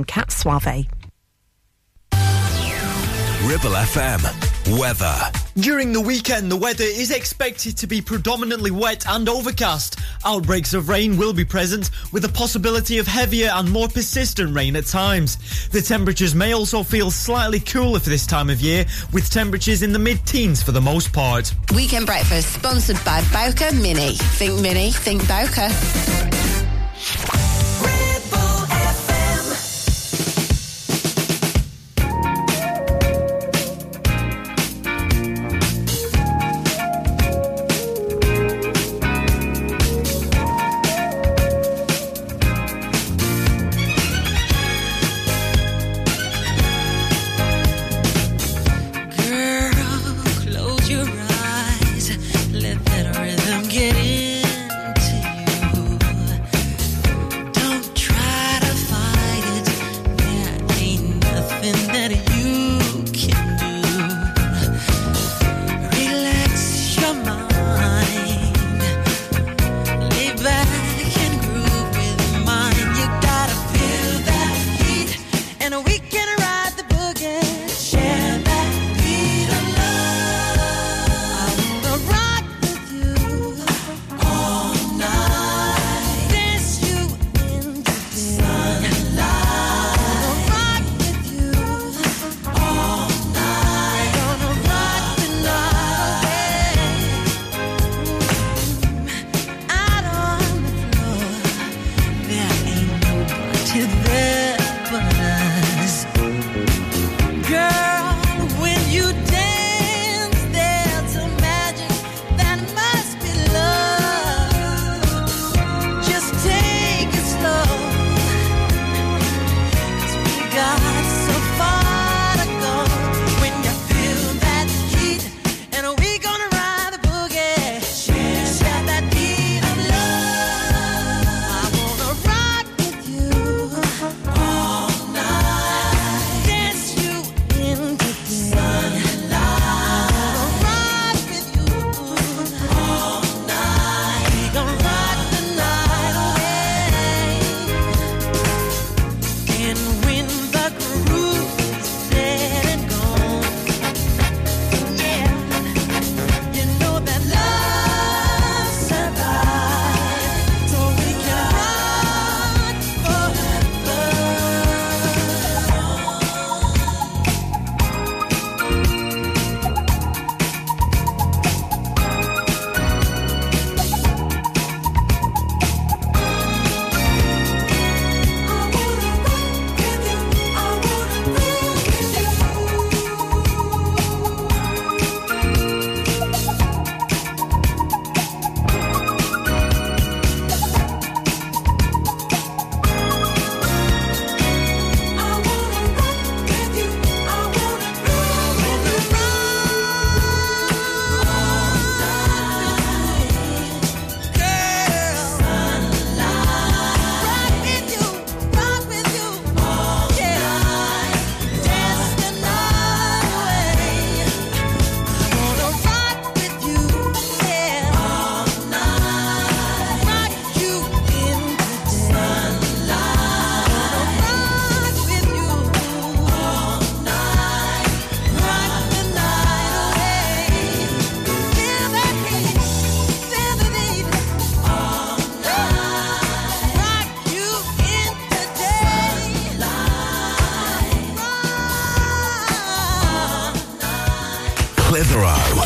I'm Kat Suave. Ribble FM. Weather. During the weekend, the weather is expected to be predominantly wet and overcast. Outbreaks of rain will be present, with a possibility of heavier and more persistent rain at times. The temperatures may also feel slightly cooler for this time of year, with temperatures in the mid-teens for the most part. Weekend breakfast sponsored by Bowker Mini. Think Mini, think Bowker.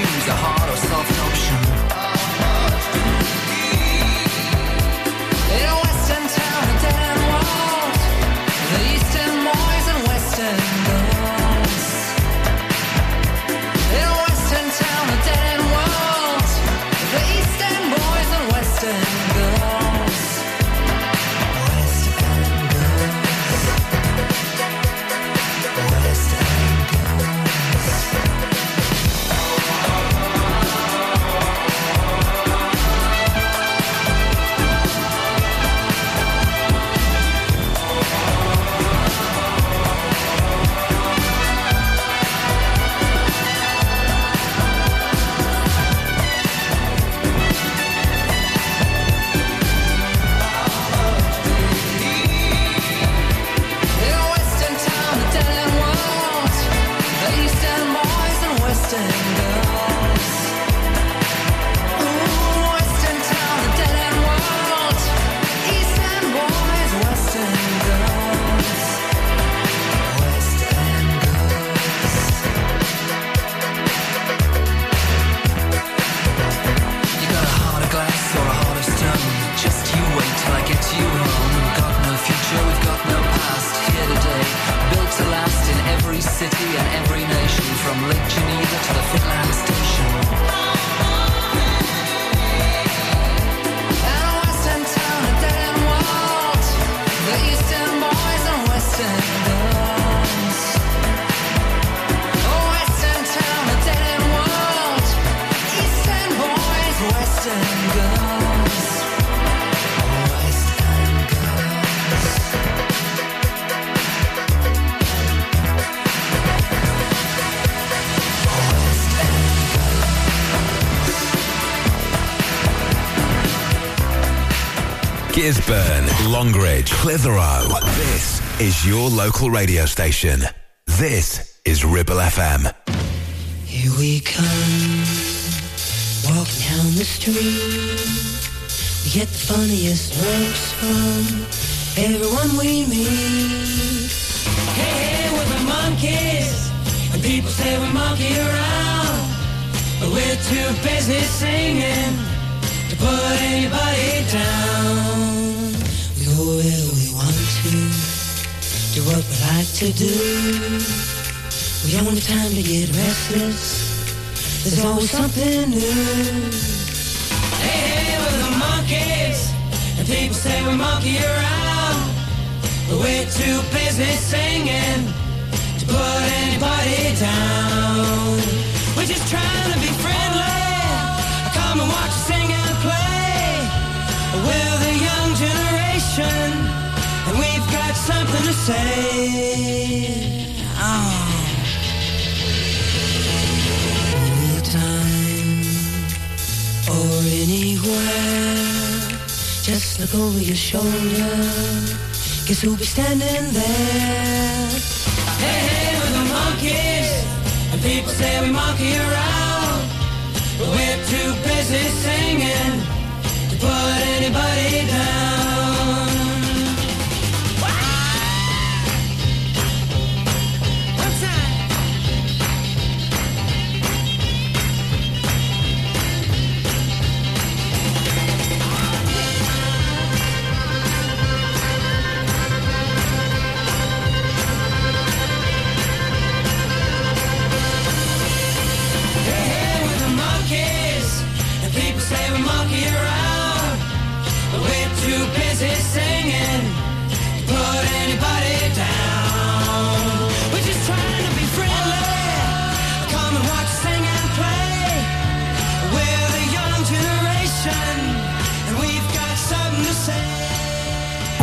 choose a hard or soft option. Gisburn, Longridge, Clitheroe. This is your local radio station. This is Ribble FM. Here we come, walking down the street. We get the funniest looks from everyone we meet. Hey, hey, we're the Monkees, and people say we monkey around, but we're too busy singing to put anybody down like to do. We don't have time to get restless. There's always something new. Hey, hey, we're the Monkees, and people say we monkey around, but we're too busy singing to put anybody down. We're just trying to be friendly. Come and watch us sing and play. We're the young generation something to say. Ah. Oh. Anytime or anywhere, just look over your shoulder. Guess who'll be standing there? Hey, hey, we're the Monkees, and people say we monkey around, but we're too busy singing to put anybody down.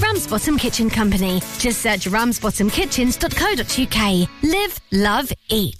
Ramsbottom Kitchen Company. Just search ramsbottomkitchens.co.uk. Live, love, eat.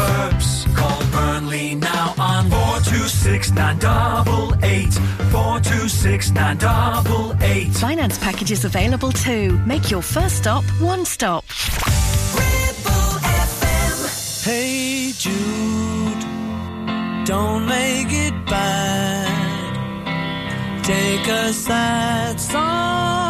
Refurbs. Call Burnley now on 426 988 426 988. Finance packages available too. Make your first stop one stop. Hey Jude, don't make it bad. Take a sad song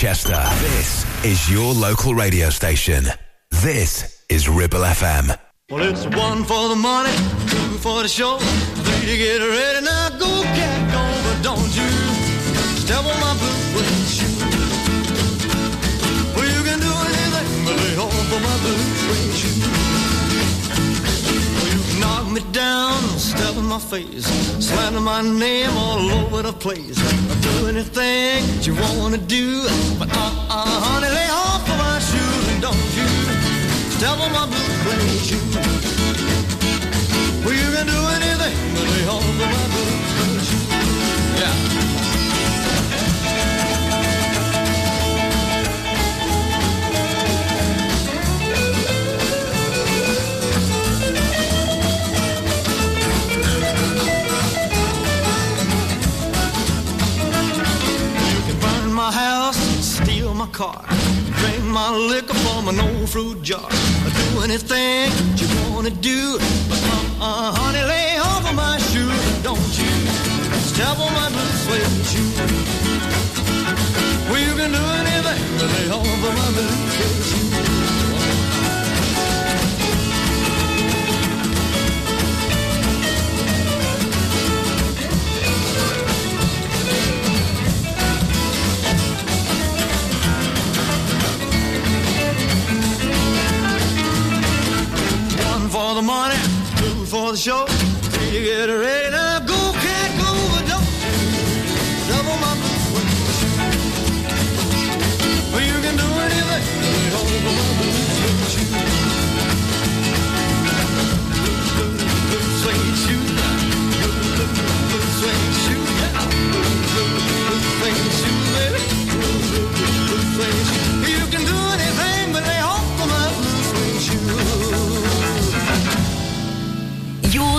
Ribchester. This is your local radio station. This is Ribble FM. Well, it's one for the money, two for the show, three to get ready. Now go, cat, go, but don't you step on my blue suede shoe. Well, you can do anything but lay off of my blue suede shoe. Well, you can knock me down, my face, slander my name all over the place. I'll do anything that you wanna do, but uh-uh, honey, lay off of my shoes and don't you step on my blue suede shoe. Well, you can do anything but lay off of my blue suede shoe. Yeah. Car, drink my liquor from an old fruit jar. I do anything you wanna do, but uh-uh, honey, lay off of my shoes don't you step on my blue suede shoe. Well, you can do anything but lay off of my blue suede for the two for the show, three to get ready. Now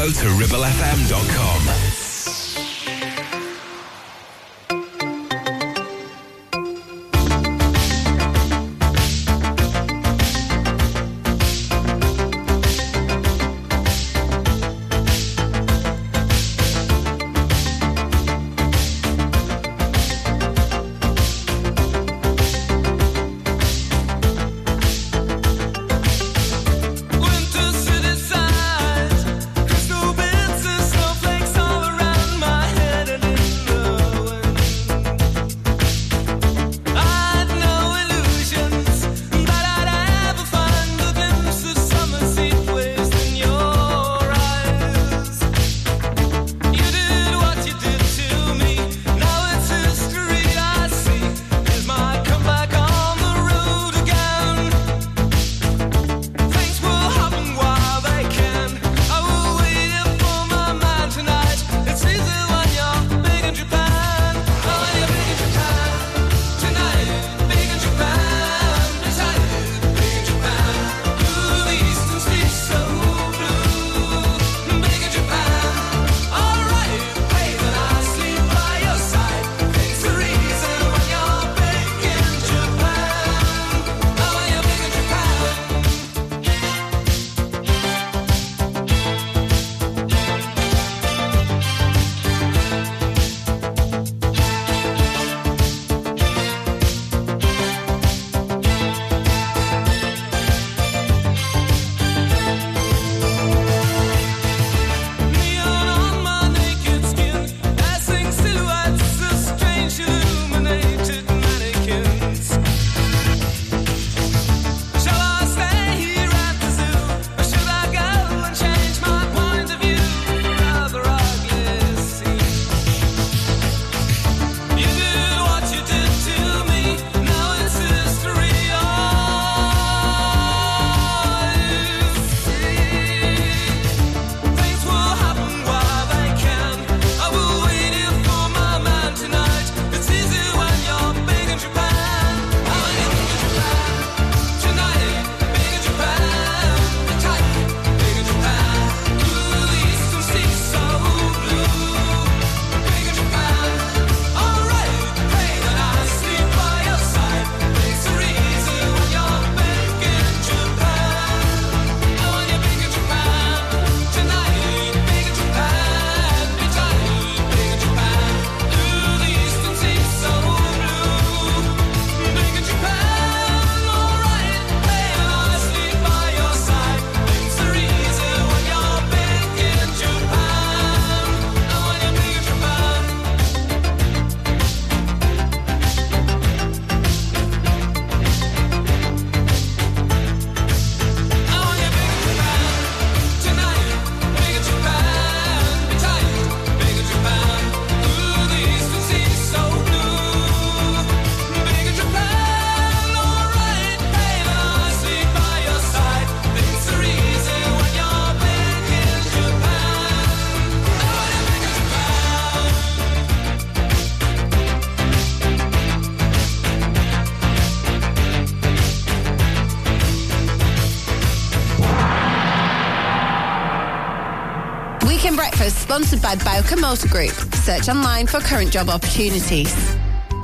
go to ribblefm.com. by Bowker Motor Group. Search online for current job opportunities.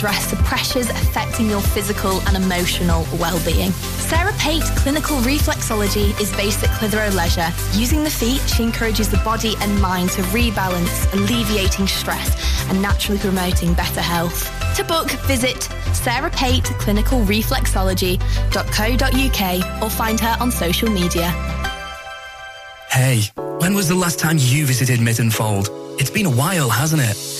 the pressures affecting your physical and emotional well-being. Sarah Pate Clinical Reflexology is based at Clitheroe Leisure. Using the feet, she encourages the body and mind to rebalance, alleviating stress and naturally promoting better health. To book, visit sarahpateclinicalreflexology.co.uk or find her on social media. Hey, when was the last time you visited Mytton Fold? It's been a while, hasn't it?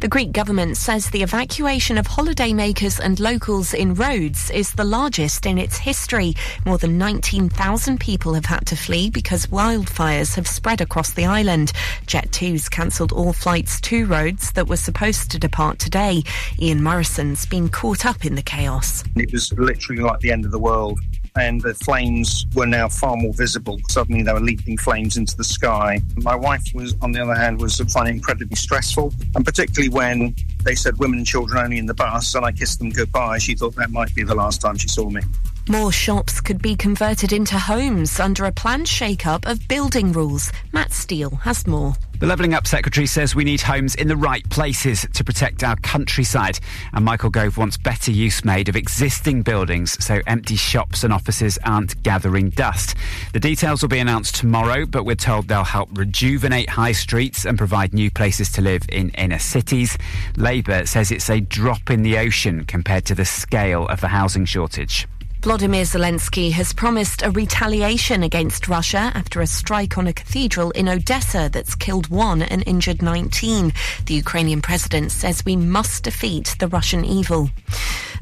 The Greek government says the evacuation of holidaymakers and locals in Rhodes is the largest in its history. More than 19,000 people have had to flee because wildfires have spread across the island. Jet2's cancelled all flights to Rhodes that were supposed to depart today. Ian Morrison's been caught up in the chaos. It was literally like the end of the world. And the flames were now far more visible. Suddenly, they were leaping flames into the sky. My wife was, on the other hand, was finding incredibly stressful, and particularly when they said women and children only in the bus, and I kissed them goodbye. She thought that might be the last time she saw me. More shops could be converted into homes under a planned shake-up of building rules. Matt Steele has more. The Levelling Up Secretary says we need homes in the right places to protect our countryside. And Michael Gove wants better use made of existing buildings so empty shops and offices aren't gathering dust. The details will be announced tomorrow, but we're told they'll help rejuvenate high streets and provide new places to live in inner cities. Labour says it's a drop in the ocean compared to the scale of the housing shortage. Vladimir Zelensky has promised a retaliation against Russia after a strike on a cathedral in Odessa that's killed one and injured 19. The Ukrainian president says we must defeat the Russian evil.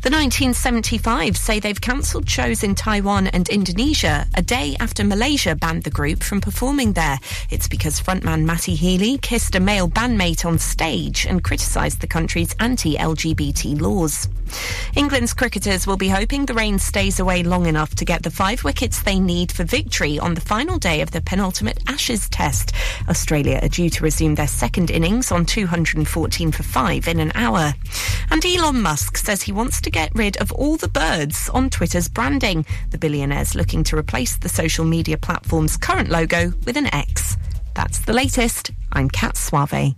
The 1975 say they've cancelled shows in Taiwan and Indonesia a day after Malaysia banned the group from performing there. It's because frontman Matty Healy kissed a male bandmate on stage and criticised the country's anti-LGBT laws. England's cricketers will be hoping the rain stays away long enough to get the five wickets they need for victory on the final day of the penultimate Ashes test. Australia are due to resume their second innings on 214 for five in an hour. And Elon Musk says he wants to get rid of all the birds on Twitter's branding. The billionaire's looking to replace the social media platform's current logo with an X. That's the latest. I'm Kat Suave.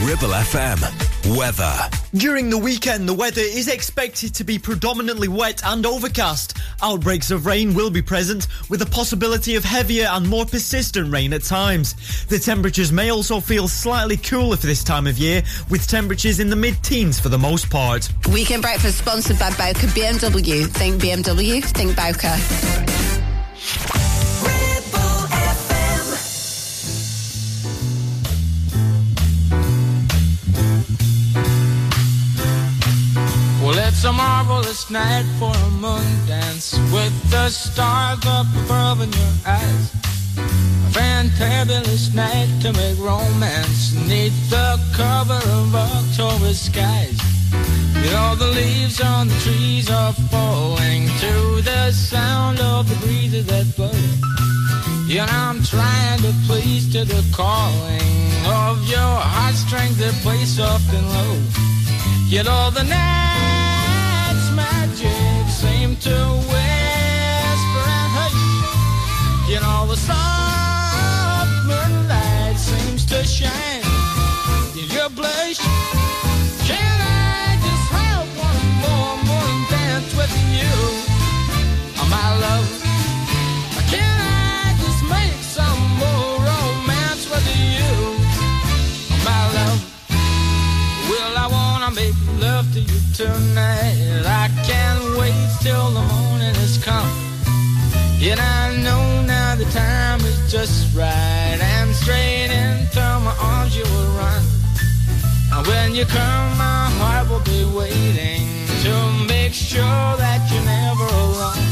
Ribble FM. Weather. During the weekend, the weather is expected to be predominantly wet and overcast. Outbreaks of rain will be present, with a possibility of heavier and more persistent rain at times. The temperatures may also feel slightly cooler for this time of year, with temperatures in the mid-teens for the most part. Weekend breakfast sponsored by Bowker BMW. Think BMW, think Bowker. It's a marvelous night for a moon dance with the stars up above in your eyes. A fantabulous night to make romance neath the cover of October skies. You know, the leaves on the trees are falling to the sound of the breezes that blow. You know, I'm trying to please to the calling of your heartstrings that play soft and low. You know, the night's magic seem to whisper just right. And straight into my arms you will run. And when you come, my heart will be waiting to make sure that you're never alone.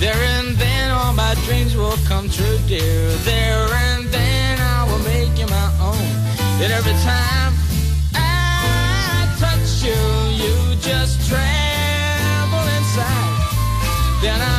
There and then all my dreams will come true, dear. There and then I will make you my own. And every time I touch you, you just tremble inside. Then I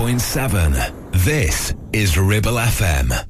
106.7. This is Ribble FM.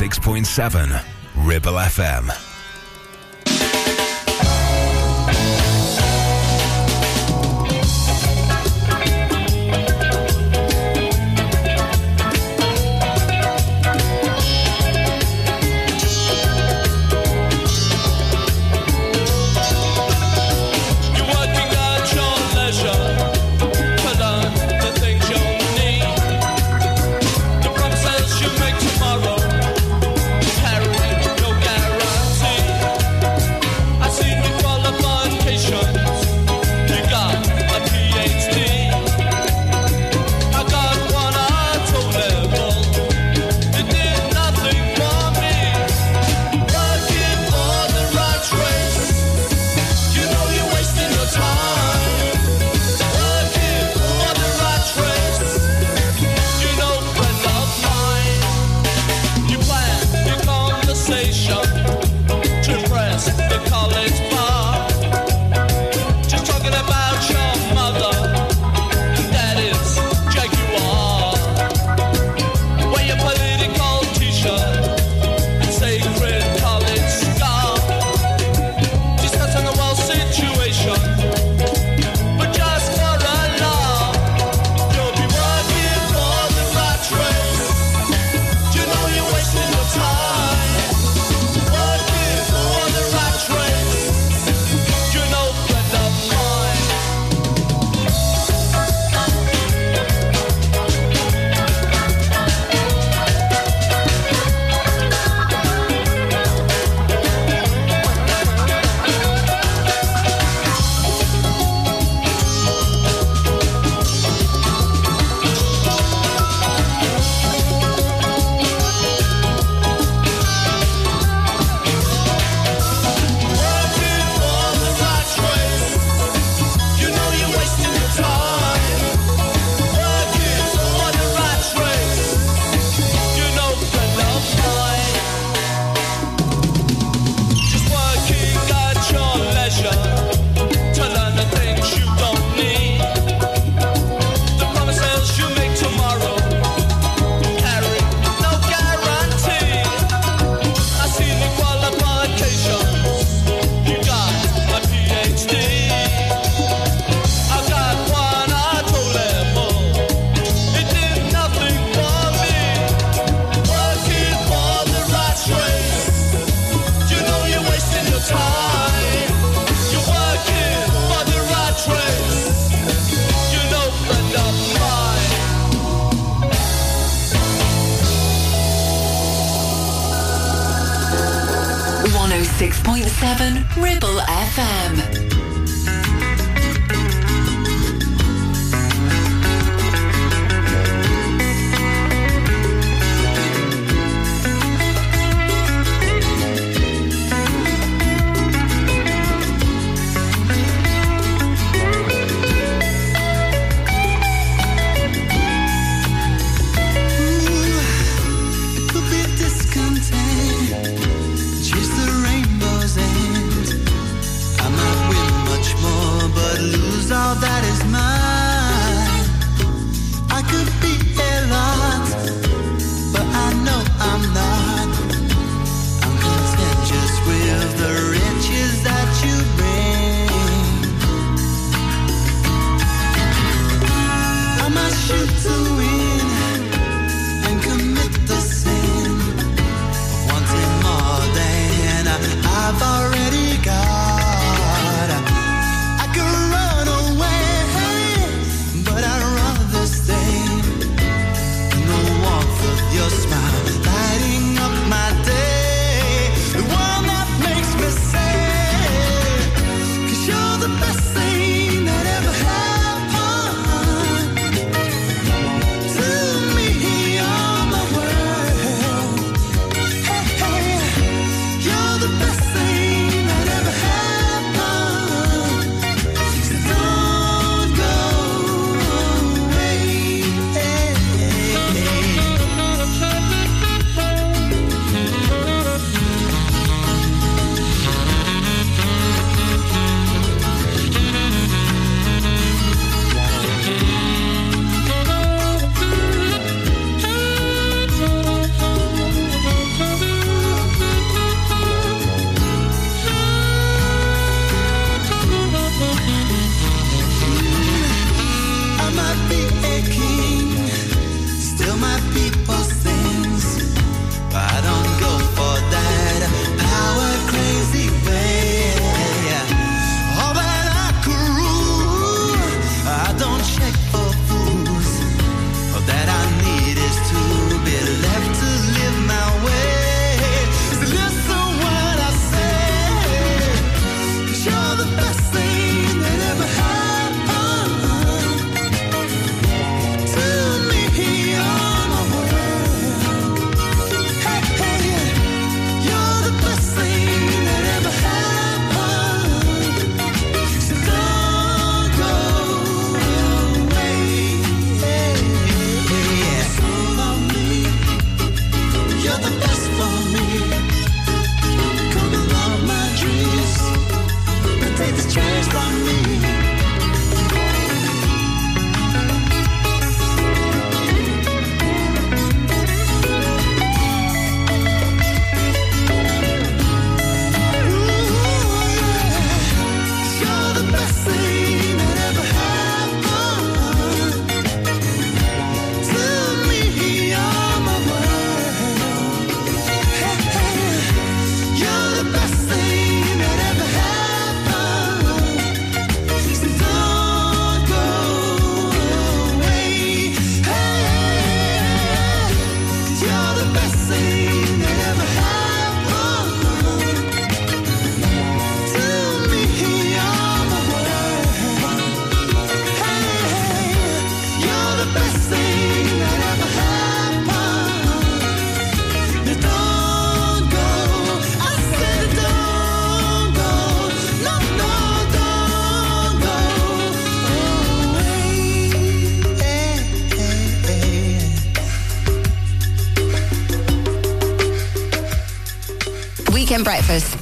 106.7 Ribble FM.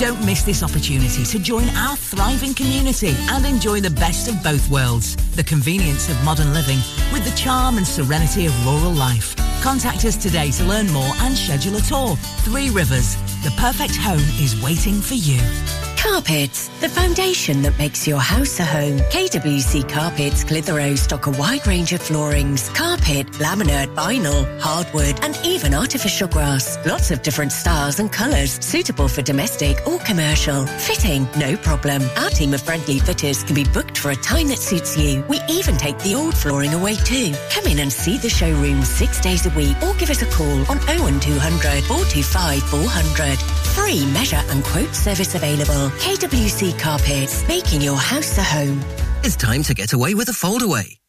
Don't miss this opportunity to join our thriving community and enjoy the best of both worlds. The convenience of modern living with the charm and serenity of rural life. Contact us today to learn more and schedule a tour. Three Rivers, the perfect home is waiting for you. Carpets, the foundation that makes your house a home. KWC Carpets Clitheroe stock a wide range of floorings, carpet, laminate, vinyl, hardwood, and even artificial grass. Lots of different styles and colours, suitable for domestic or commercial. Fitting, no problem. Our team of friendly fitters can be booked for a time that suits you. We even take the old flooring away too. Come in and see the showroom six days a week or give us a call on 01200 425 400. Free measure and quote service available. KWC Carpets, making your house a home. It's time to get away with a foldaway.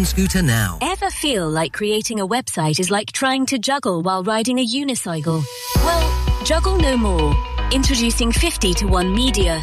scooter now. Ever feel like creating a website is like trying to juggle while riding a unicycle? Well, juggle no more. Introducing 50 to 1 Media.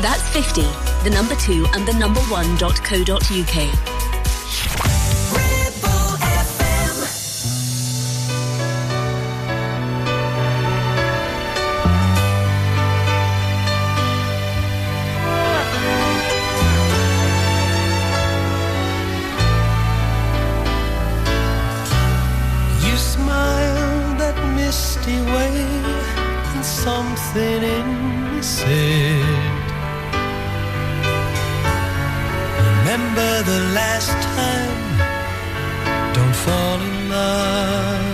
That's 50, the number 2 and the number 1.co.uk. Remember the last time, don't fall in love.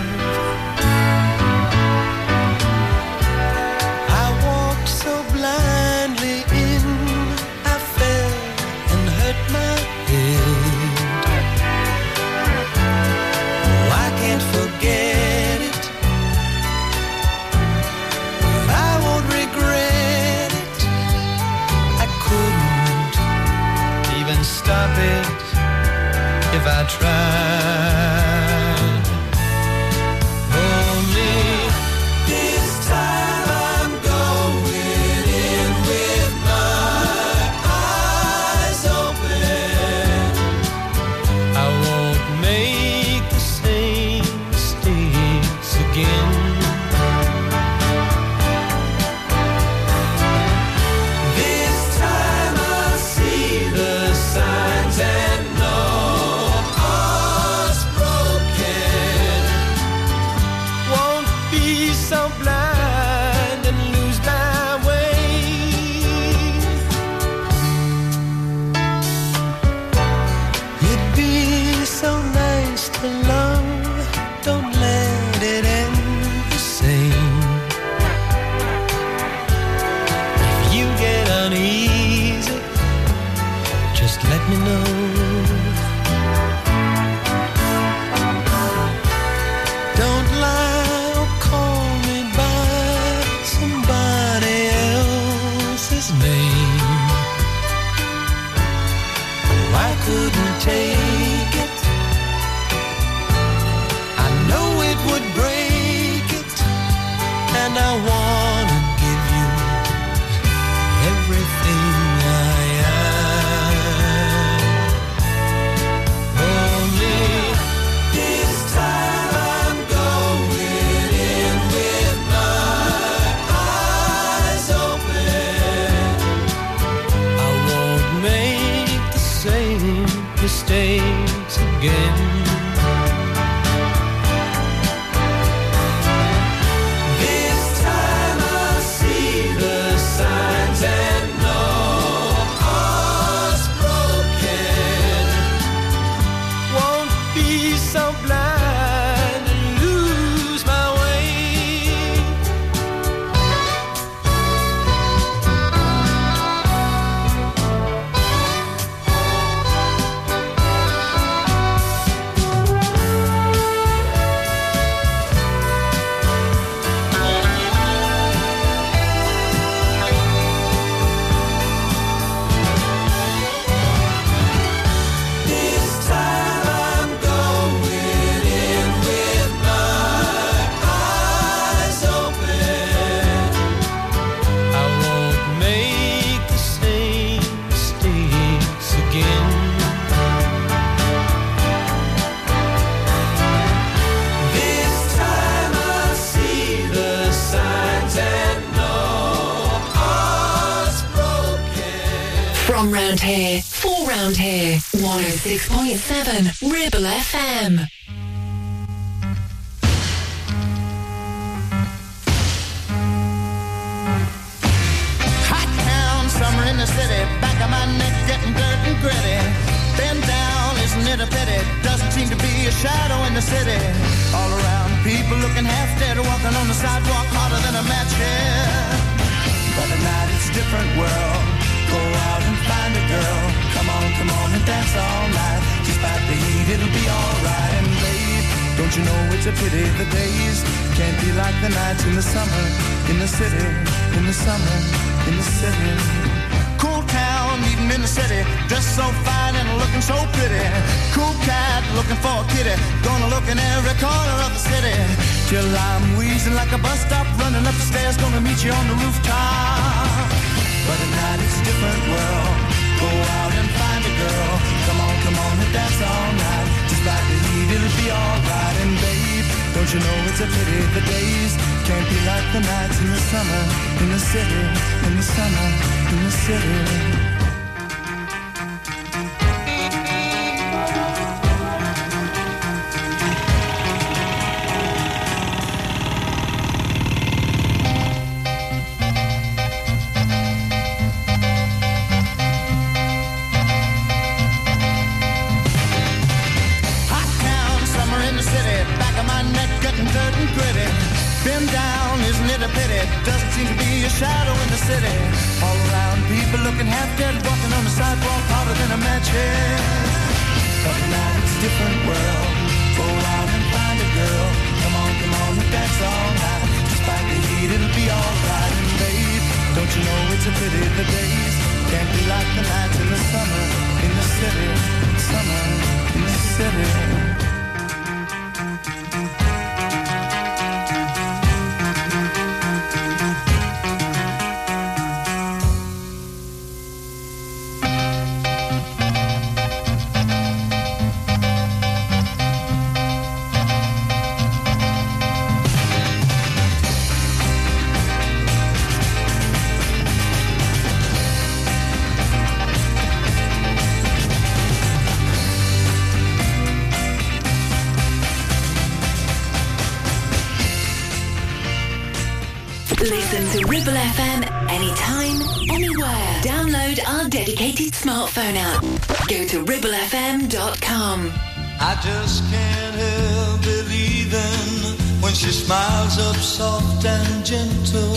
Listen to Ribble FM anytime, anywhere. Download our dedicated smartphone app. Go to ribblefm.com. I just can't help believing when she smiles up soft and gentle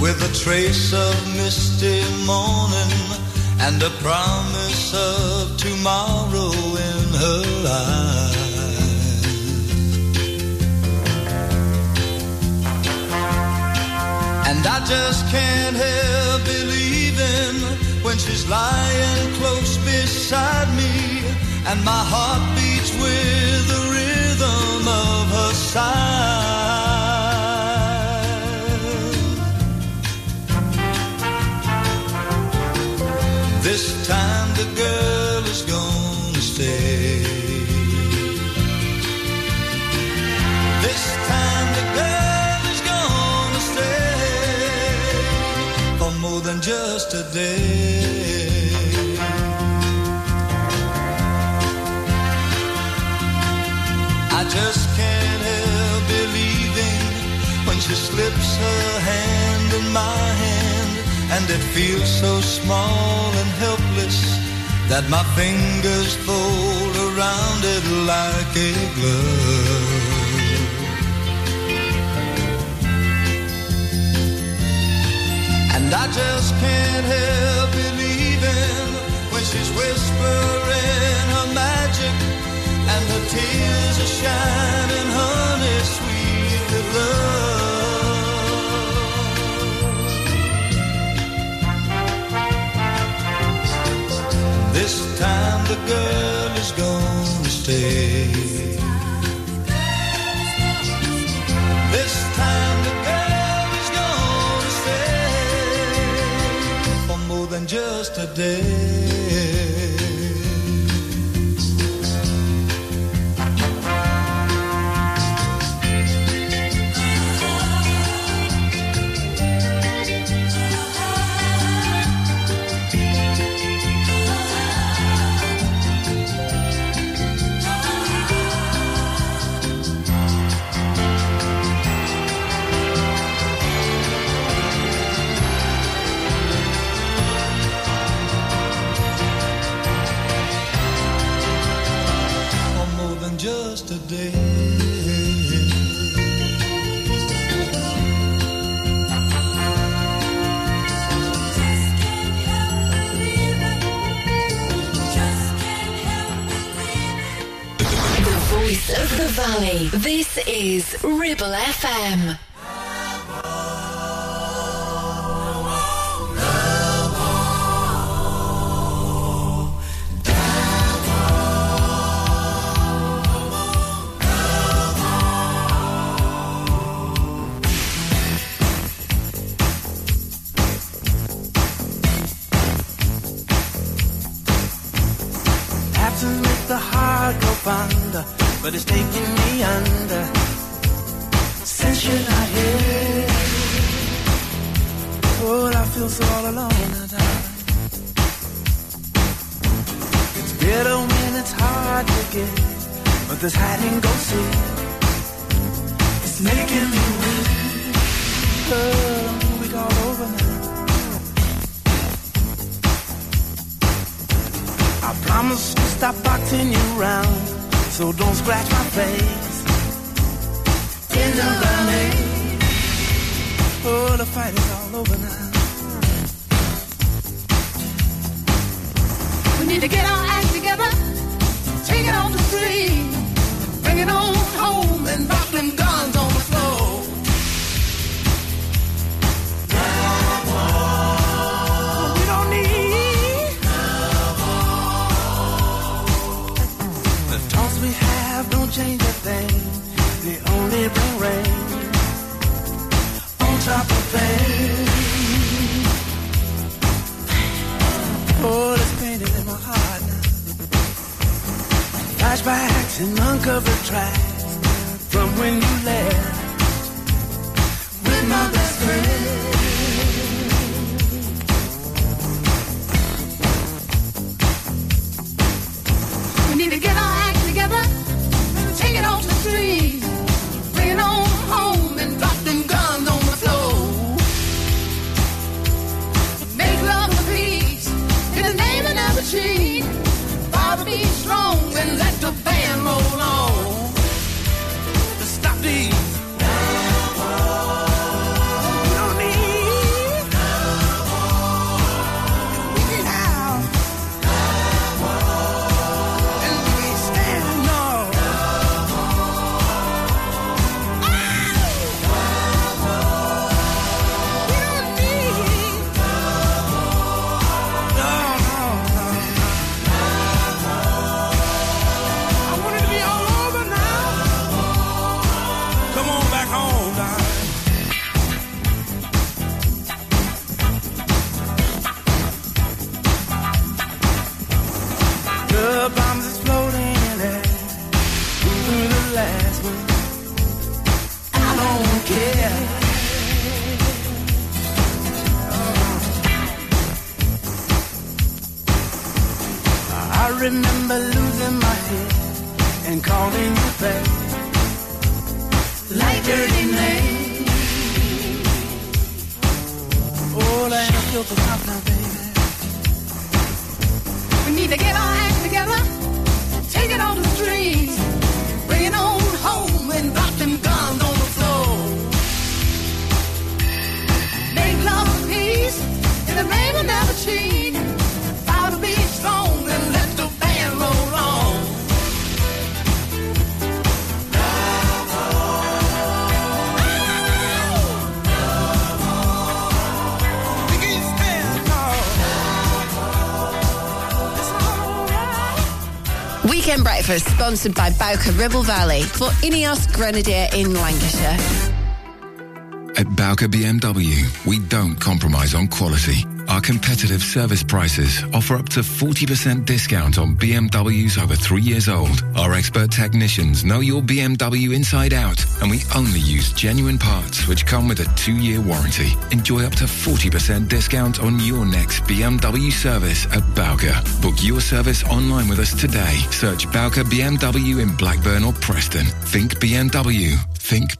with a trace of misty morning and a promise of tomorrow in her eyes. And I just can't help believing when she's lying close beside me. And my heart beats with the rhythm of her sigh. This time the girl is gonna stay. than just a day. I just can't help believing when she slips her hand in my hand, and it feels so small and helpless that my fingers fold around it like a glove. And I just can't help believing when she's whispering her magic and her tears are shining, honey, sweet love. This time the girl is gonna stay. This time than just a day. the Valley. This is Ribble FM. breakfast sponsored by Bowker Ribble Valley for Ineos Grenadier in Lancashire. At Bowker BMW, we don't compromise on quality. Our competitive service prices offer up to 40% discount on BMWs over three years old. Our expert technicians know your BMW inside out, and we only use genuine parts which come with a two-year warranty. Enjoy up to 40% discount on your next BMW service at Bowker. Book your service online with us today. Search Bowker BMW in Blackburn or Preston. Think BMW. Think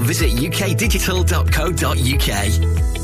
Visit ukdigital.co.uk.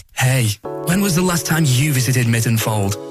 Hey, when was the last time you visited Mytton Fold?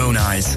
own eyes.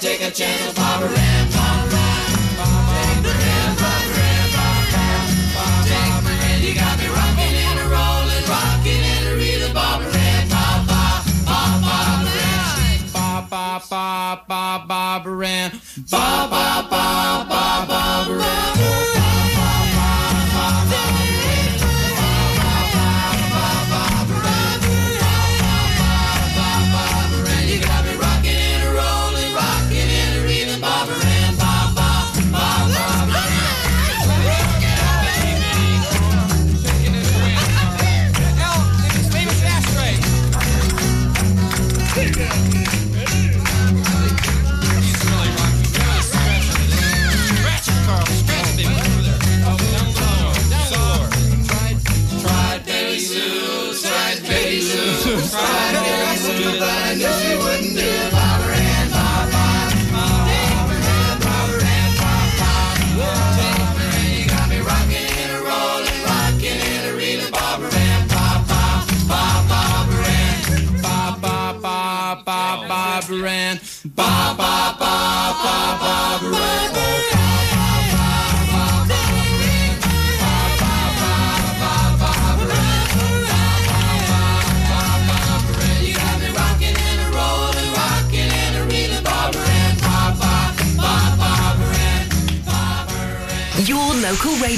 take a chance on Papa Ram, Papa Ram.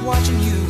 watching you.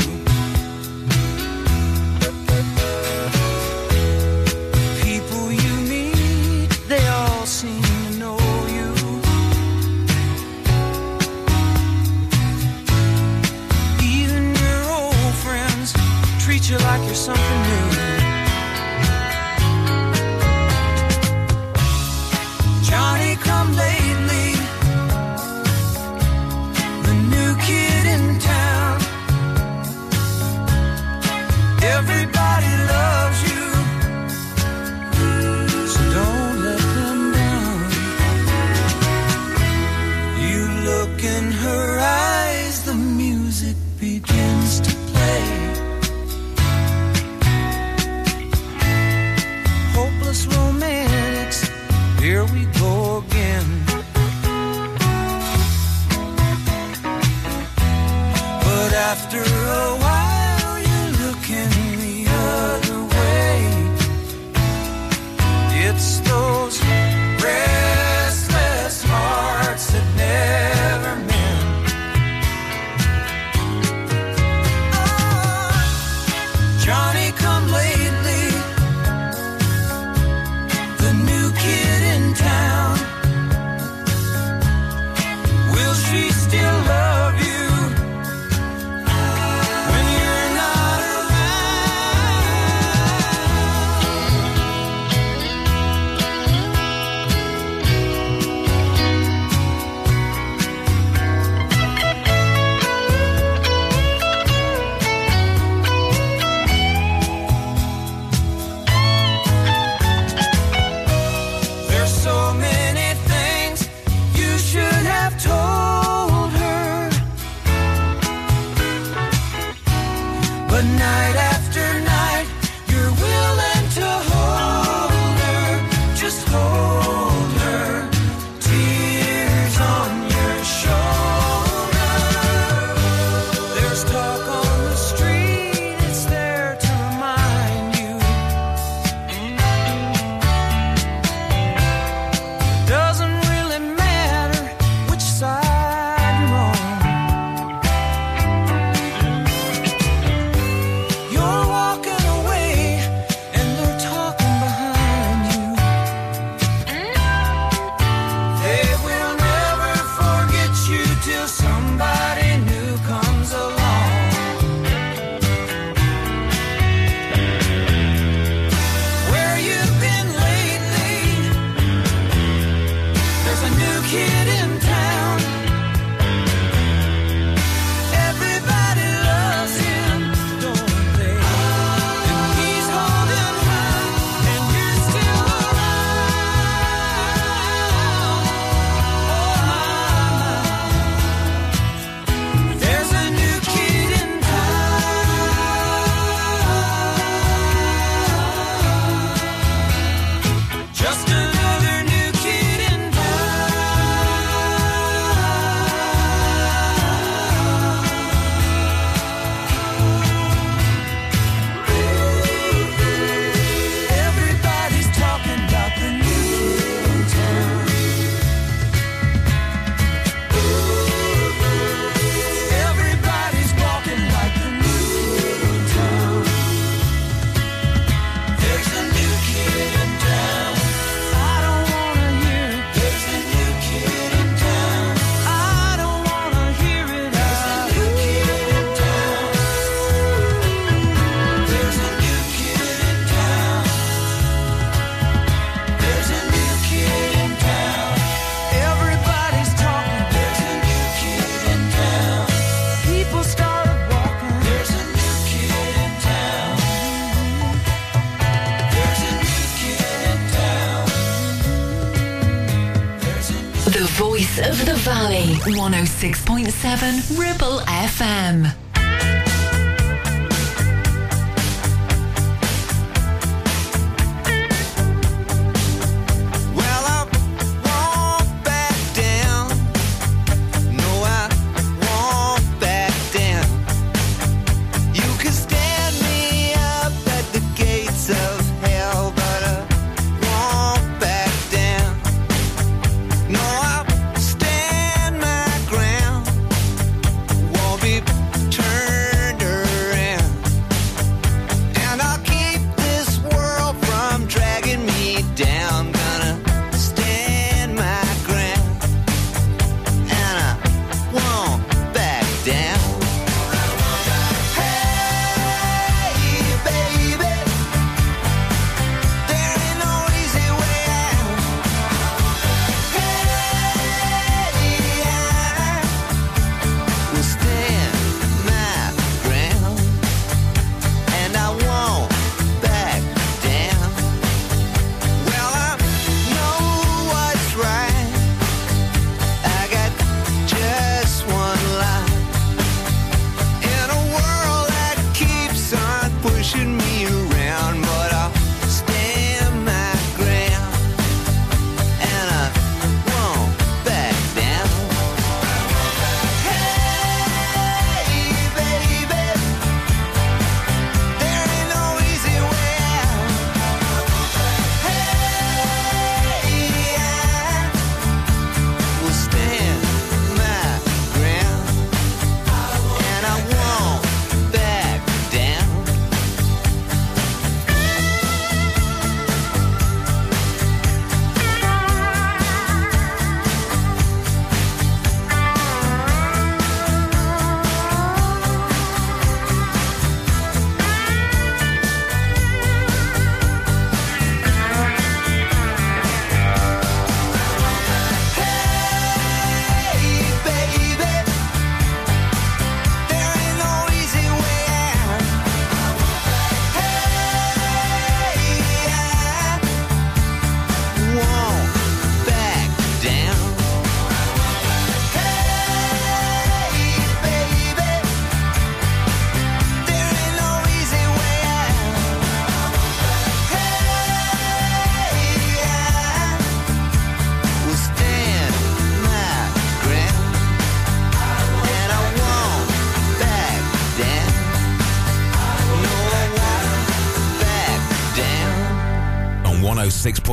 106.7 Ribble FM.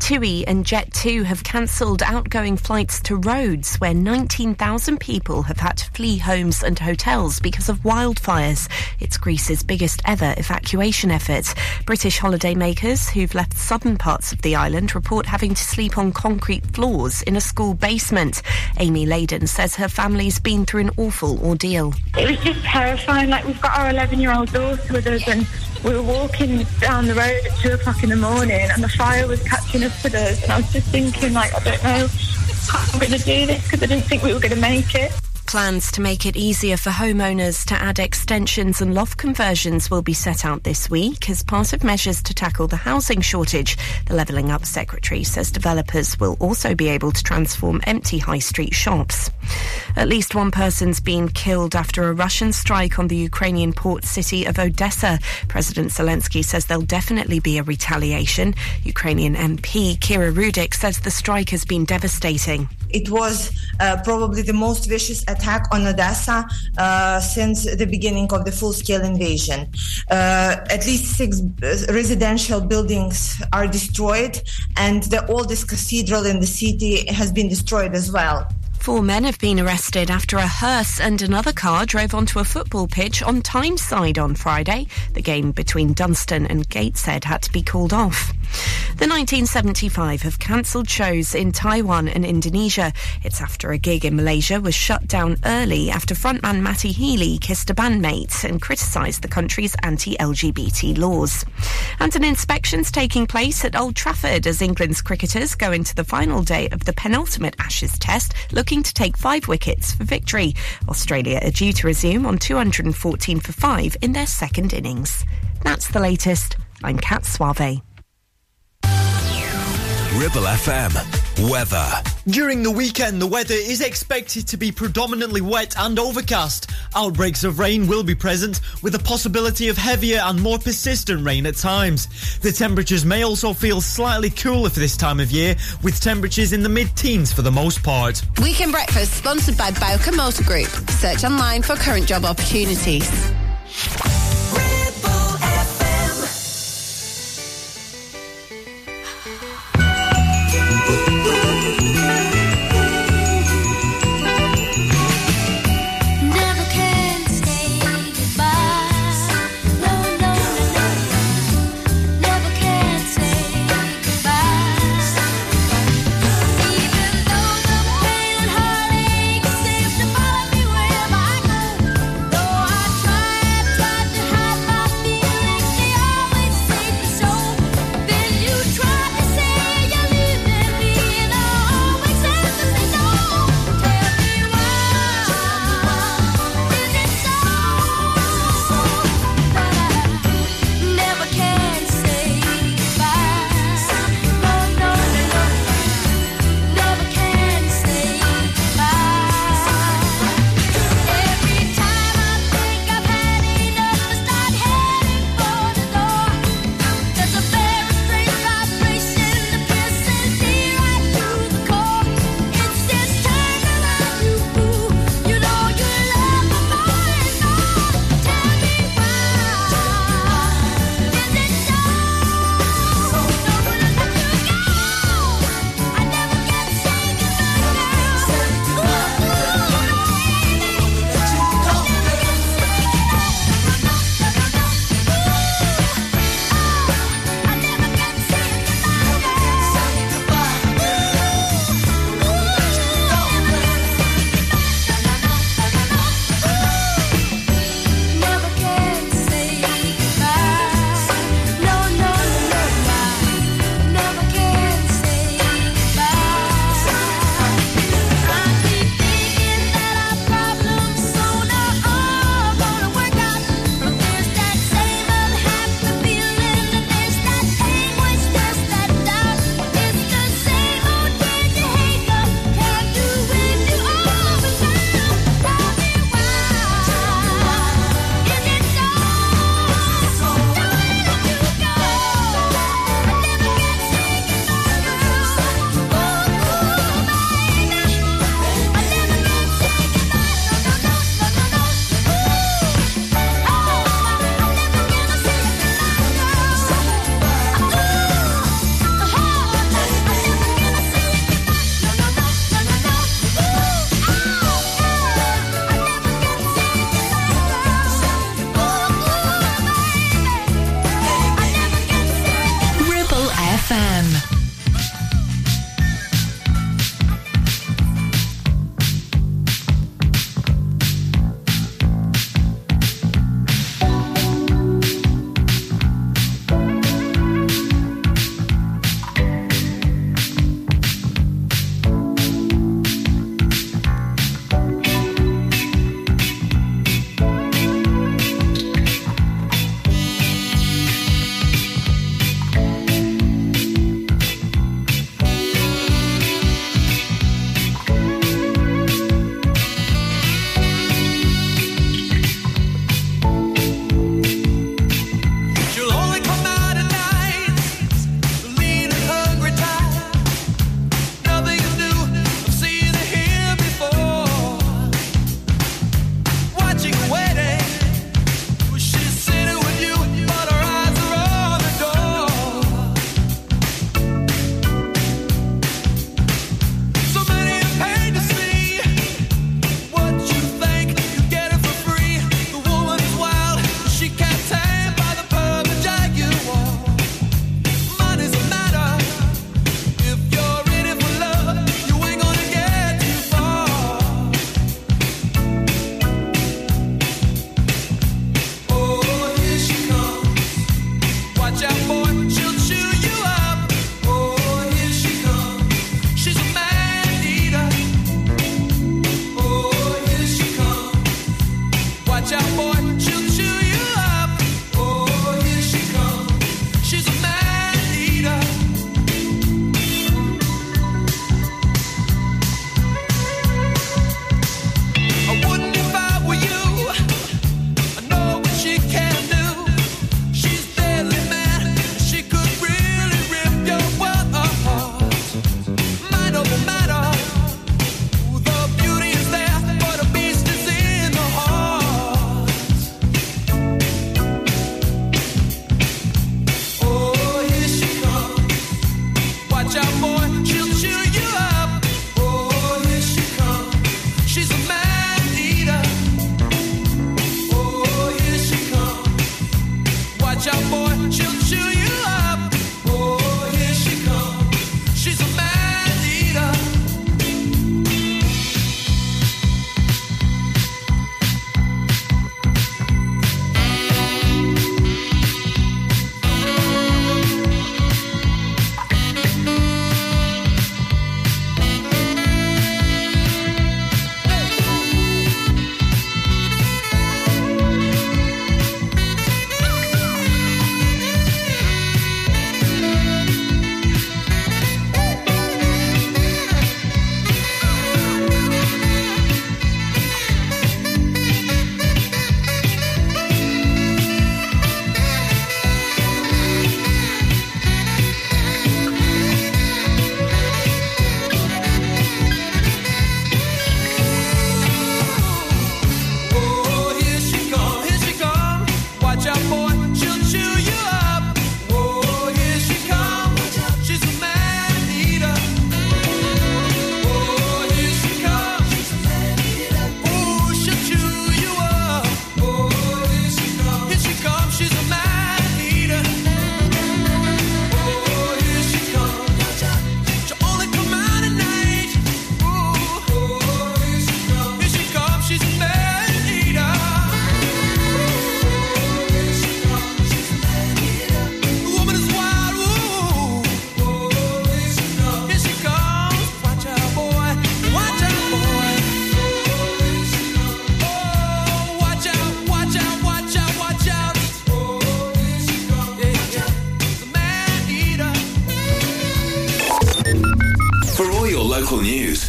TUI and Jet2 have cancelled outgoing flights to Rhodes, where 19,000 people have had to flee homes and hotels because of wildfires. It's Greece's biggest ever evacuation effort. British holidaymakers who've left southern parts of the island report having to sleep on concrete floors in a school basement. Amy Layden says her family's been through an awful ordeal. It was just terrifying. Like we've got our 11 year old daughter with us, and we were walking down the road at two o'clock in the morning, and the fire was catching up with us. And I was just thinking, like, I don't know how I'm going to do this because I didn't think we were going to make it. Plans to make it easier for homeowners to add extensions and loft conversions will be set out this week as part of measures to tackle the housing shortage. The Levelling Up Secretary says developers will also be able to transform empty high street shops. At least one person's been killed after a Russian strike on the Ukrainian port city of Odessa. President Zelensky says there'll definitely be a retaliation. Ukrainian MP Kira Rudik says the strike has been devastating. It was uh, probably the most vicious attack on Odessa uh, since the beginning of the full scale invasion. Uh, at least six uh, residential buildings are destroyed, and the oldest cathedral in the city has been destroyed as well. Four men have been arrested after a hearse and another car drove onto a football pitch on Tyneside on Friday. The game between Dunston and Gateshead had to be called off. The 1975 have cancelled shows in Taiwan and Indonesia. It's after a gig in Malaysia was shut down early after frontman Matty Healy kissed a bandmate and criticised the country's anti-LGBT laws. And an inspection's taking place at Old Trafford as England's cricketers go into the final day of the penultimate Ashes test, looking to take five wickets for victory. Australia are due to resume on 214 for five in their second innings. That's the latest. I'm Kat Suave. Ribble FM. Weather. During the weekend, the weather is expected to be predominantly wet and overcast. Outbreaks of rain will be present, with a possibility of heavier and more persistent rain at times. The temperatures may also feel slightly cooler for this time of year, with temperatures in the mid-teens for the most part. Weekend Breakfast sponsored by Bowker Motor Group. Search online for current job opportunities.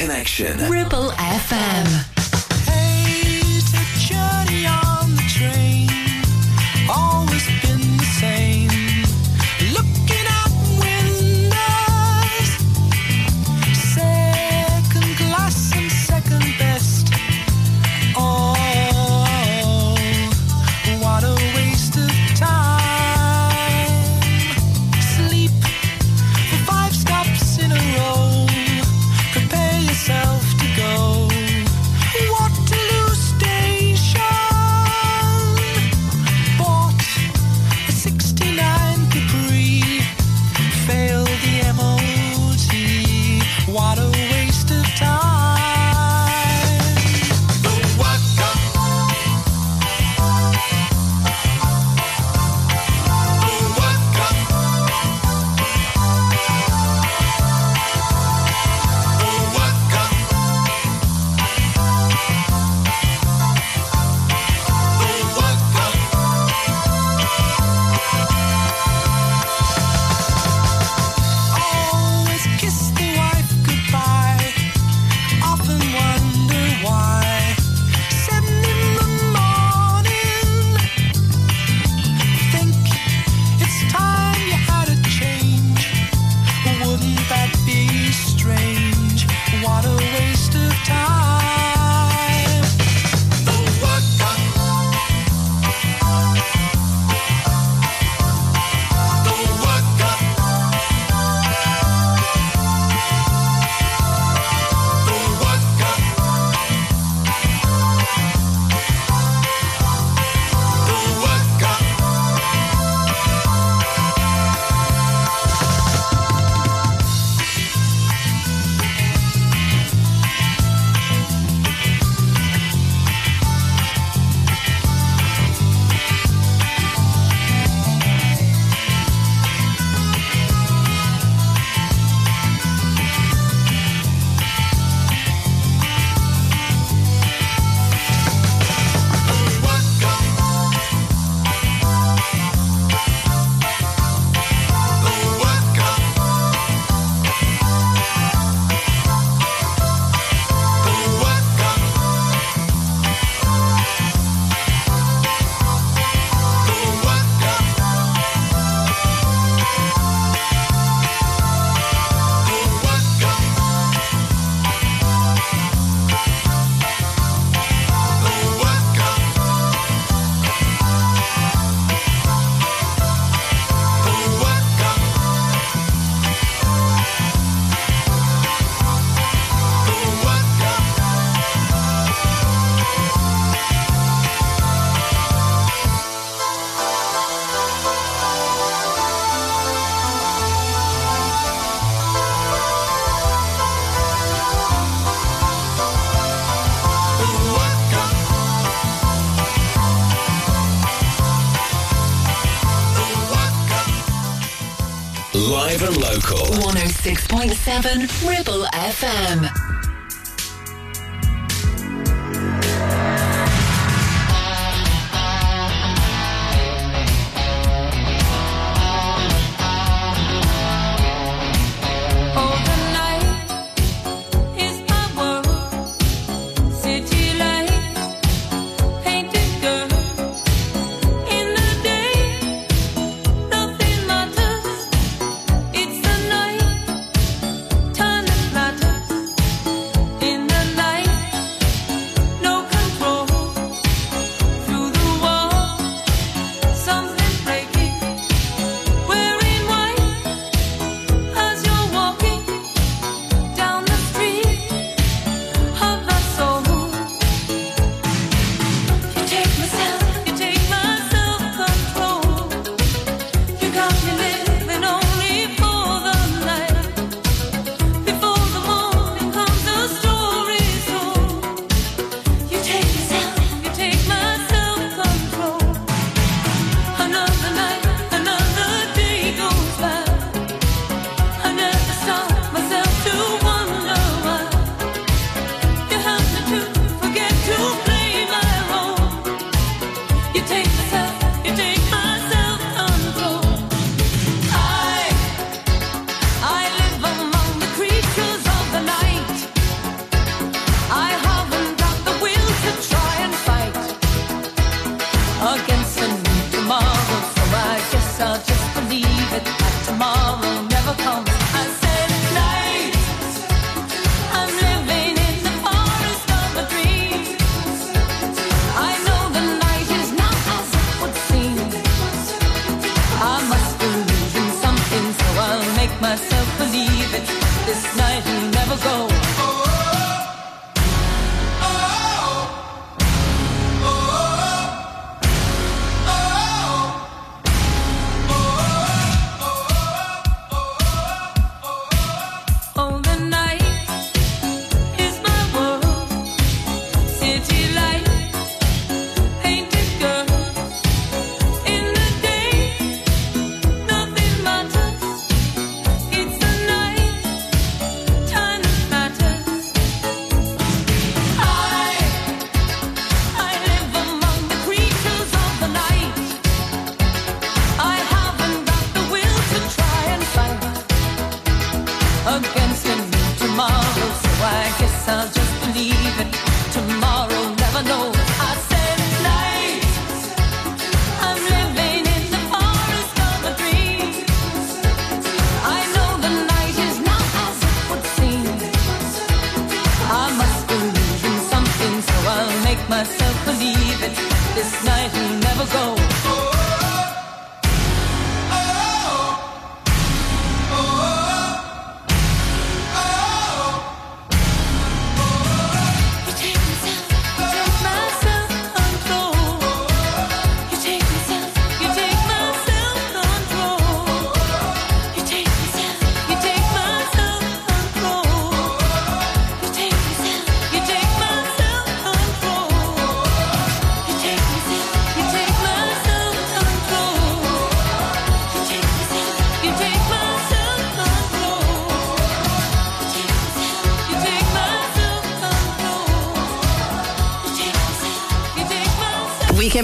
Connection. Ribble 106.7 Ribble FM.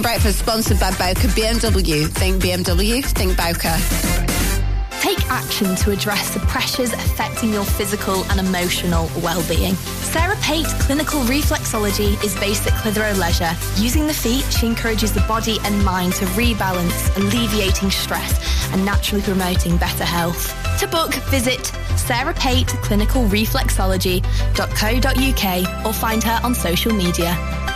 Breakfast sponsored by Bowker BMW. Think BMW, think Bowker. Take action to address the pressures affecting your physical and emotional well-being. Sarah Pate Clinical Reflexology is based at Clitheroe Leisure. Using the feet, she encourages the body and mind to rebalance, alleviating stress and naturally promoting better health. To book, visit sarahpateclinicalreflexology.co.uk or find her on social media.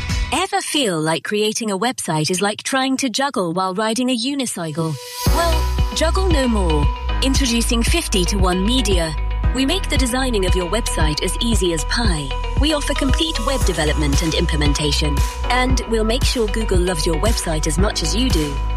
Ever feel like creating a website is like trying to juggle while riding a unicycle? Well, juggle no more. Introducing 50 to 1 Media. We make the designing of your website as easy as pie. We offer complete web development and implementation. And we'll make sure Google loves your website as much as you do.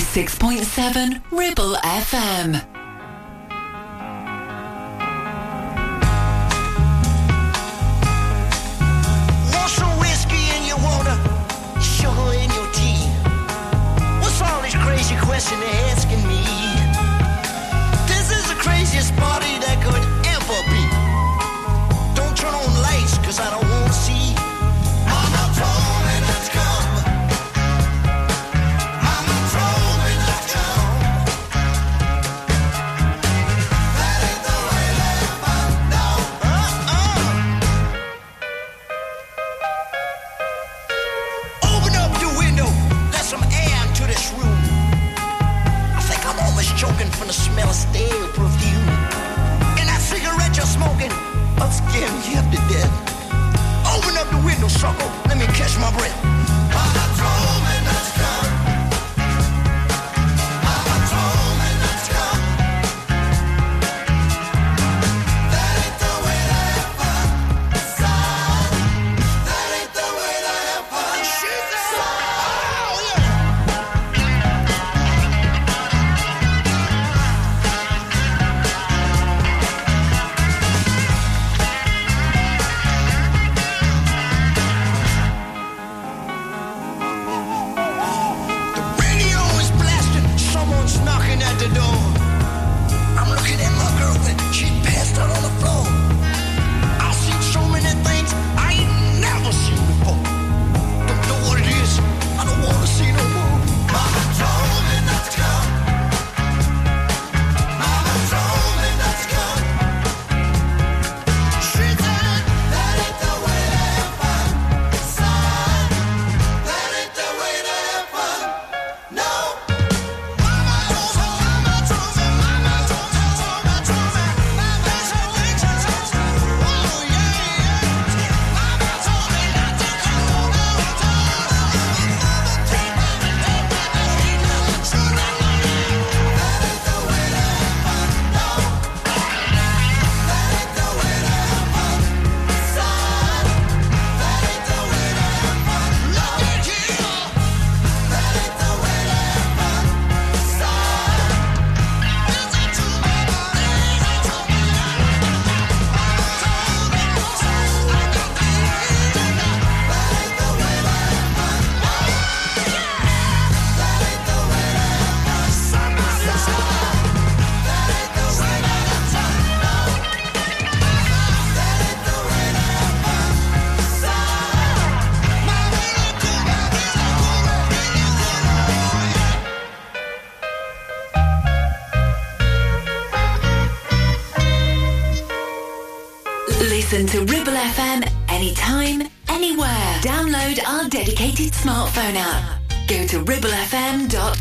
106.7 Ribble FM. Dedicated smartphone app. Go to ribblefm.com.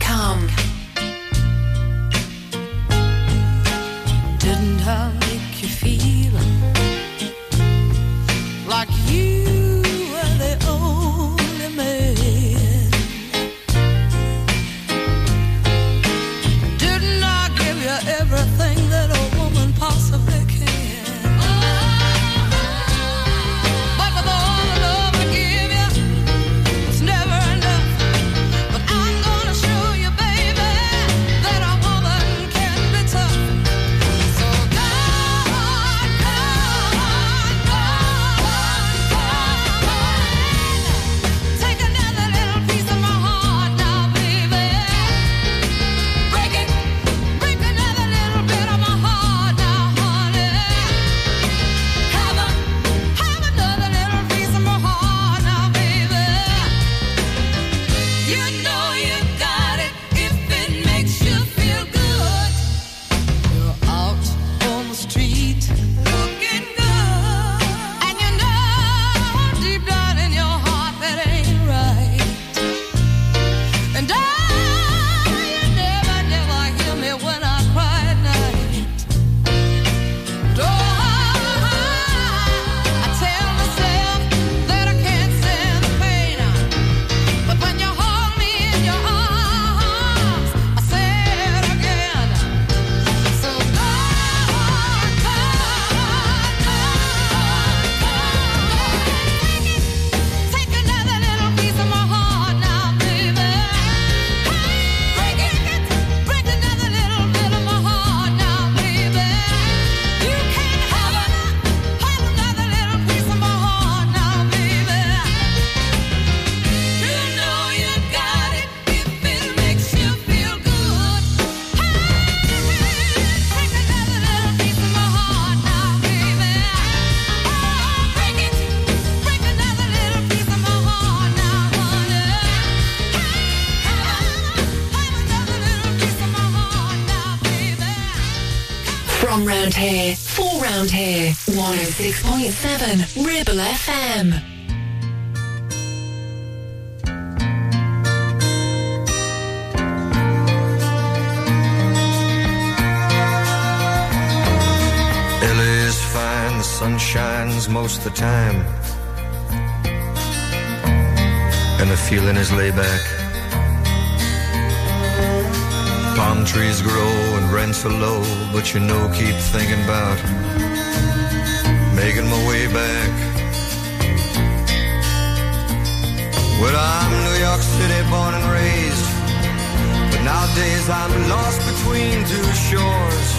lost between two shores.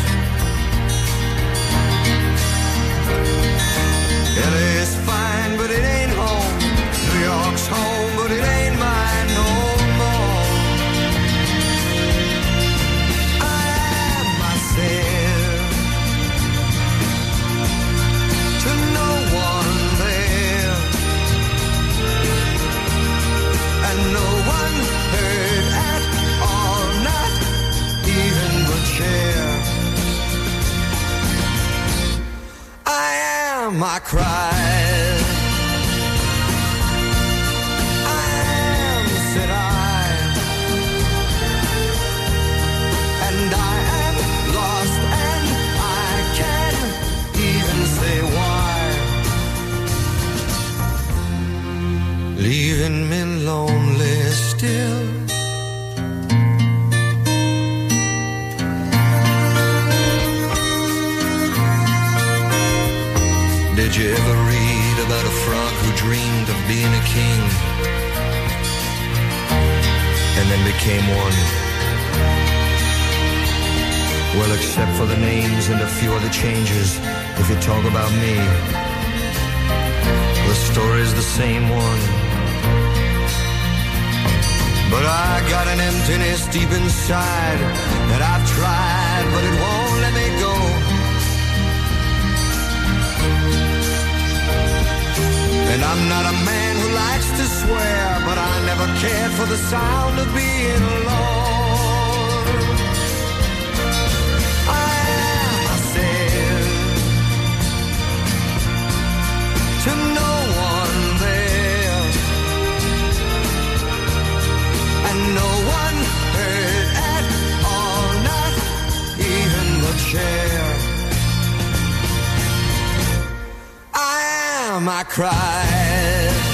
LA's being a king and then became one? Well, except for the names and a few other changes, if you talk about me, the story's the same one. But I got an emptiness deep inside that I've tried, but it won't let me go. And I'm not a man who likes to swear, but I never cared for the sound of being alone. I am myself to no one there, and no one heard at all, not even the chair. Am, I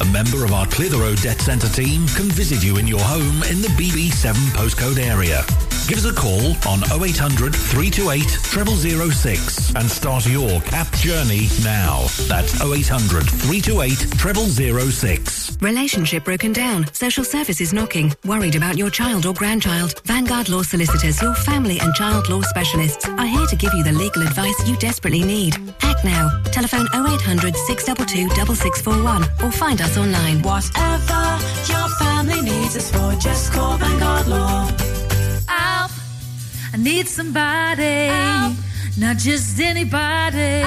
A member of our Clitheroe Debt Centre team can visit you in your home in the BB7 postcode area. Give us a call on 0800 328 0006 and start your CAP journey now. That's 0800 328 0006. Relationship broken down. Social services knocking. Worried about your child or grandchild. Vanguard Law Solicitors, your family and child law specialists, are here to give you the legal advice you desperately need. Act now. Telephone 0800 622 6641 or find us online. Whatever your family needs is for, just call Vanguard Law. Help. I need somebody, not just anybody.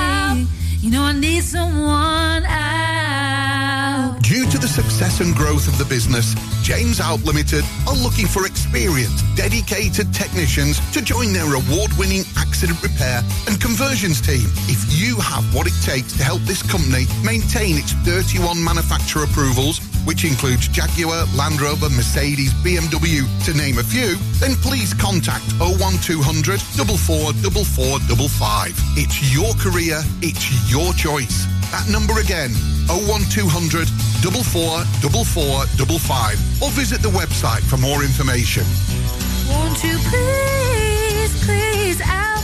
You know, I need someone out. Due to the success and growth of the business, James Out Limited are looking for experienced, dedicated technicians to join their award-winning accident repair and conversions team. If you have what it takes to help this company maintain its 31 manufacturer approvals, which includes Jaguar, Land Rover, Mercedes, BMW, to name a few, then please contact 01200 444455. It's your career, it's your choice. That number again, 01200 444455 or visit the website for more information. Won't you please, please help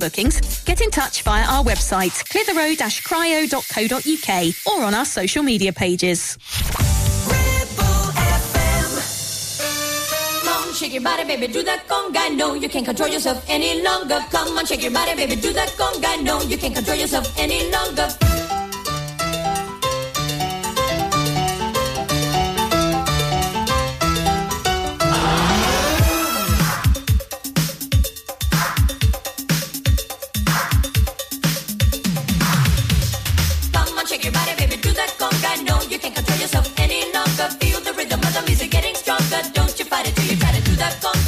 bookings. Get in touch via our website, clitheroe-cryo.co.uk or on our social media pages. Shake your body, baby, do that conga. No, you can't control yourself any longer. Come on, shake your body, baby, do that conga. No, you can't control yourself any longer. Try to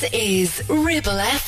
This is Ribble FM.